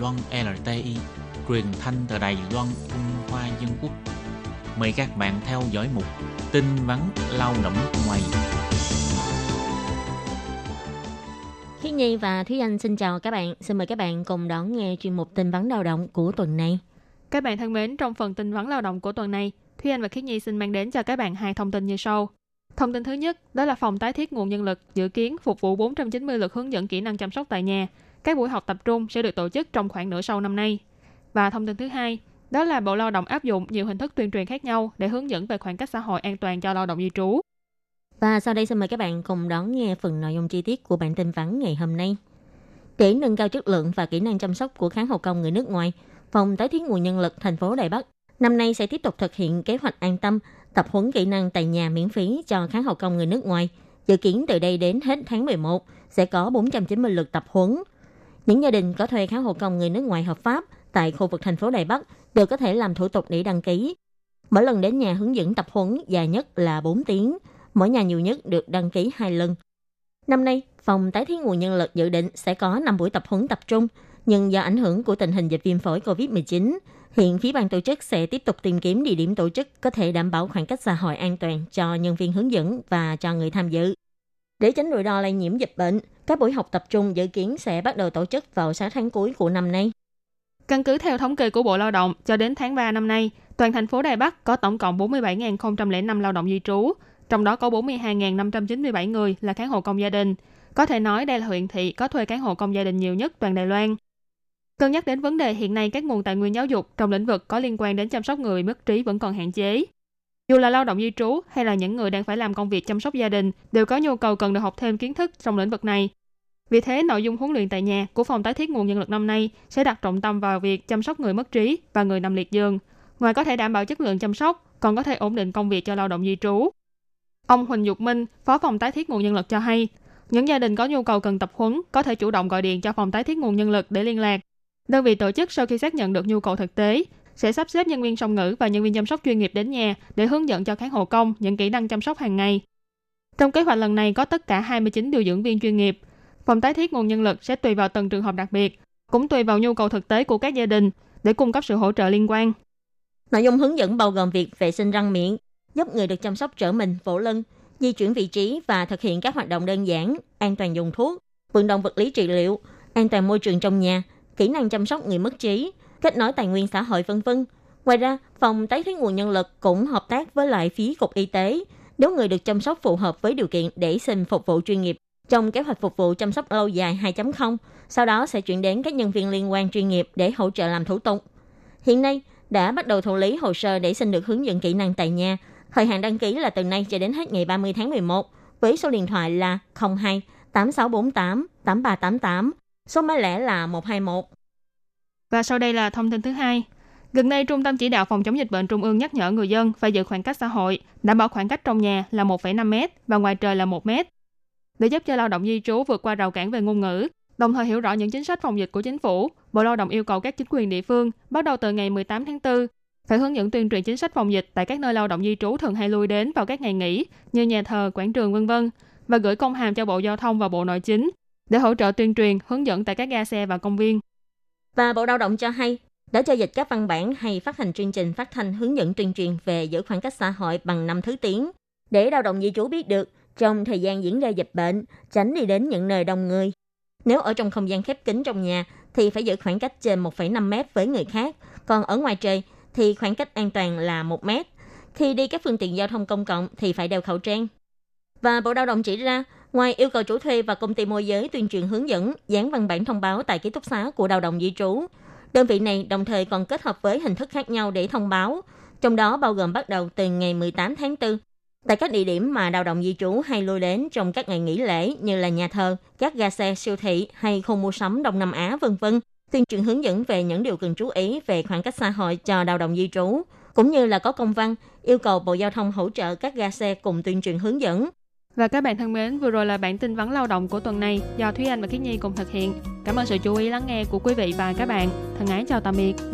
Loan LTI, truyền thanh từ Đài Loan Trung Hoa Dân Quốc. Mời các bạn theo dõi mục tin vắn lao động ngoài. Khi Nhi và Thúy Anh xin chào các bạn. Xin mời các bạn cùng đón nghe chuyên mục tin vắn lao động của tuần này. Các bạn thân mến, trong phần tin vắn lao động của tuần này, Thúy Anh và Khiết Nhi xin mang đến cho các bạn hai thông tin như sau. Thông tin thứ nhất, đó là phòng tái thiết nguồn nhân lực dự kiến phục vụ 490 lượt hướng dẫn kỹ năng chăm sóc tại nhà. Các buổi học tập trung sẽ được tổ chức trong khoảng nửa sau năm nay. Và thông tin thứ hai, đó là Bộ Lao động áp dụng nhiều hình thức tuyên truyền khác nhau để hướng dẫn về khoảng cách xã hội an toàn cho lao động di trú. Và sau đây xin mời các bạn cùng đón nghe phần nội dung chi tiết của bản tin vắn ngày hôm nay. Để nâng cao chất lượng và kỹ năng chăm sóc của kháng hậu công người nước ngoài, Phòng tái thiết nguồn nhân lực thành phố Đài Bắc năm nay sẽ tiếp tục thực hiện kế hoạch an tâm tập huấn kỹ năng tại nhà miễn phí cho kháng hậu công người nước ngoài. Dự kiến từ đây đến hết tháng 11 sẽ có 490 lượt tập huấn. Những gia đình có thuê kháng hộ công người nước ngoài hợp pháp tại khu vực thành phố Đài Bắc đều có thể làm thủ tục để đăng ký. Mỗi lần đến nhà hướng dẫn tập huấn dài nhất là 4 tiếng, mỗi nhà nhiều nhất được đăng ký 2 lần. Năm nay, phòng tái thiết nguồn nhân lực dự định sẽ có 5 buổi tập huấn tập trung, nhưng do ảnh hưởng của tình hình dịch viêm phổi COVID-19, hiện phía ban tổ chức sẽ tiếp tục tìm kiếm địa điểm tổ chức có thể đảm bảo khoảng cách xã hội an toàn cho nhân viên hướng dẫn và cho người tham dự. Để tránh rủi ro lây nhiễm dịch bệnh, các buổi học tập trung dự kiến sẽ bắt đầu tổ chức vào 6 tháng cuối của năm nay. Căn cứ theo thống kê của Bộ Lao động, cho đến tháng 3 năm nay, toàn thành phố Đài Bắc có tổng cộng 47.005 lao động di trú, trong đó có 42.597 người là cán hộ công gia đình. Có thể nói đây là huyện thị có thuê cán hộ công gia đình nhiều nhất toàn Đài Loan. Cân nhắc đến vấn đề hiện nay các nguồn tài nguyên giáo dục trong lĩnh vực có liên quan đến chăm sóc người mất trí vẫn còn hạn chế. Dù là lao động di trú hay là những người đang phải làm công việc chăm sóc gia đình đều có nhu cầu cần được học thêm kiến thức trong lĩnh vực này. Vì thế, nội dung huấn luyện tại nhà của phòng tái thiết nguồn nhân lực năm nay sẽ đặt trọng tâm vào việc chăm sóc người mất trí và người nằm liệt giường. Ngoài có thể đảm bảo chất lượng chăm sóc, còn có thể ổn định công việc cho lao động di trú. Ông Huỳnh Dục Minh, Phó phòng tái thiết nguồn nhân lực cho hay, những gia đình có nhu cầu cần tập huấn có thể chủ động gọi điện cho phòng tái thiết nguồn nhân lực để liên lạc. Đơn vị tổ chức sau khi xác nhận được nhu cầu thực tế sẽ sắp xếp nhân viên song ngữ và nhân viên chăm sóc chuyên nghiệp đến nhà để hướng dẫn cho khán hộ công những kỹ năng chăm sóc hàng ngày. Trong kế hoạch lần này có tất cả 29 điều dưỡng viên chuyên nghiệp. Phòng tái thiết nguồn nhân lực sẽ tùy vào từng trường hợp đặc biệt, cũng tùy vào nhu cầu thực tế của các gia đình để cung cấp sự hỗ trợ liên quan. Nội dung hướng dẫn bao gồm việc vệ sinh răng miệng, giúp người được chăm sóc trở mình, vỗ lưng, di chuyển vị trí và thực hiện các hoạt động đơn giản, an toàn dùng thuốc, vận động vật lý trị liệu, an toàn môi trường trong nhà, kỹ năng chăm sóc người mất trí, kết nối tài nguyên xã hội vân vân. Ngoài ra, phòng tái thiết nguồn nhân lực cũng hợp tác với lại phí cục y tế nếu người được chăm sóc phù hợp với điều kiện để xin phục vụ chuyên nghiệp trong kế hoạch phục vụ chăm sóc lâu dài 2.0, sau đó sẽ chuyển đến các nhân viên liên quan chuyên nghiệp để hỗ trợ làm thủ tục. Hiện nay, đã bắt đầu thụ lý hồ sơ để xin được hướng dẫn kỹ năng tại nhà. Thời hạn đăng ký là từ nay cho đến hết ngày 30 tháng 11, với số điện thoại là 02 8648 8388, số máy lẻ là 121. Và sau đây là thông tin thứ hai. Gần đây, Trung tâm Chỉ đạo Phòng chống dịch bệnh Trung ương nhắc nhở người dân phải giữ khoảng cách xã hội, đảm bảo khoảng cách trong nhà là 1,5 m và ngoài trời là 1 m. Để giúp cho lao động di trú vượt qua rào cản về ngôn ngữ, đồng thời hiểu rõ những chính sách phòng dịch của chính phủ, Bộ Lao động yêu cầu các chính quyền địa phương bắt đầu từ ngày 18 tháng 4 phải hướng dẫn tuyên truyền chính sách phòng dịch tại các nơi lao động di trú thường hay lui đến vào các ngày nghỉ như nhà thờ, quảng trường vân vân và gửi công hàm cho Bộ Giao thông và Bộ Nội chính để hỗ trợ tuyên truyền, hướng dẫn tại các ga xe và công viên. Và Bộ Lao động cho hay, đã cho dịch các văn bản hay phát hành chương trình phát thanh hướng dẫn tuyên truyền về giữ khoảng cách xã hội bằng năm thứ tiếng để lao động di trú biết được trong thời gian diễn ra dịch bệnh, tránh đi đến những nơi đông người. Nếu ở trong không gian khép kín trong nhà thì phải giữ khoảng cách trên 1,5 mét với người khác, còn ở ngoài trời thì khoảng cách an toàn là 1 mét. Khi đi các phương tiện giao thông công cộng thì phải đeo khẩu trang. Và Bộ Lao động chỉ ra, ngoài yêu cầu chủ thuê và công ty môi giới tuyên truyền hướng dẫn, dán văn bản thông báo tại ký túc xá của lao động di trú, đơn vị này đồng thời còn kết hợp với hình thức khác nhau để thông báo, trong đó bao gồm bắt đầu từ ngày 18 tháng 4 tại các địa điểm mà lao động di trú hay lui đến trong các ngày nghỉ lễ như là nhà thờ, các ga xe, siêu thị hay khu mua sắm Đông Nam Á vân vân, tuyên truyền hướng dẫn về những điều cần chú ý về khoảng cách xã hội cho lao động di trú, cũng như là có công văn yêu cầu Bộ Giao thông hỗ trợ các ga xe cùng tuyên truyền hướng dẫn. Và các bạn thân mến, vừa rồi là bản tin vắn lao động của tuần này do Thúy Anh và Kiết Nhi cùng thực hiện. Cảm ơn sự chú ý lắng nghe của quý vị và các bạn. Thân ái chào tạm biệt và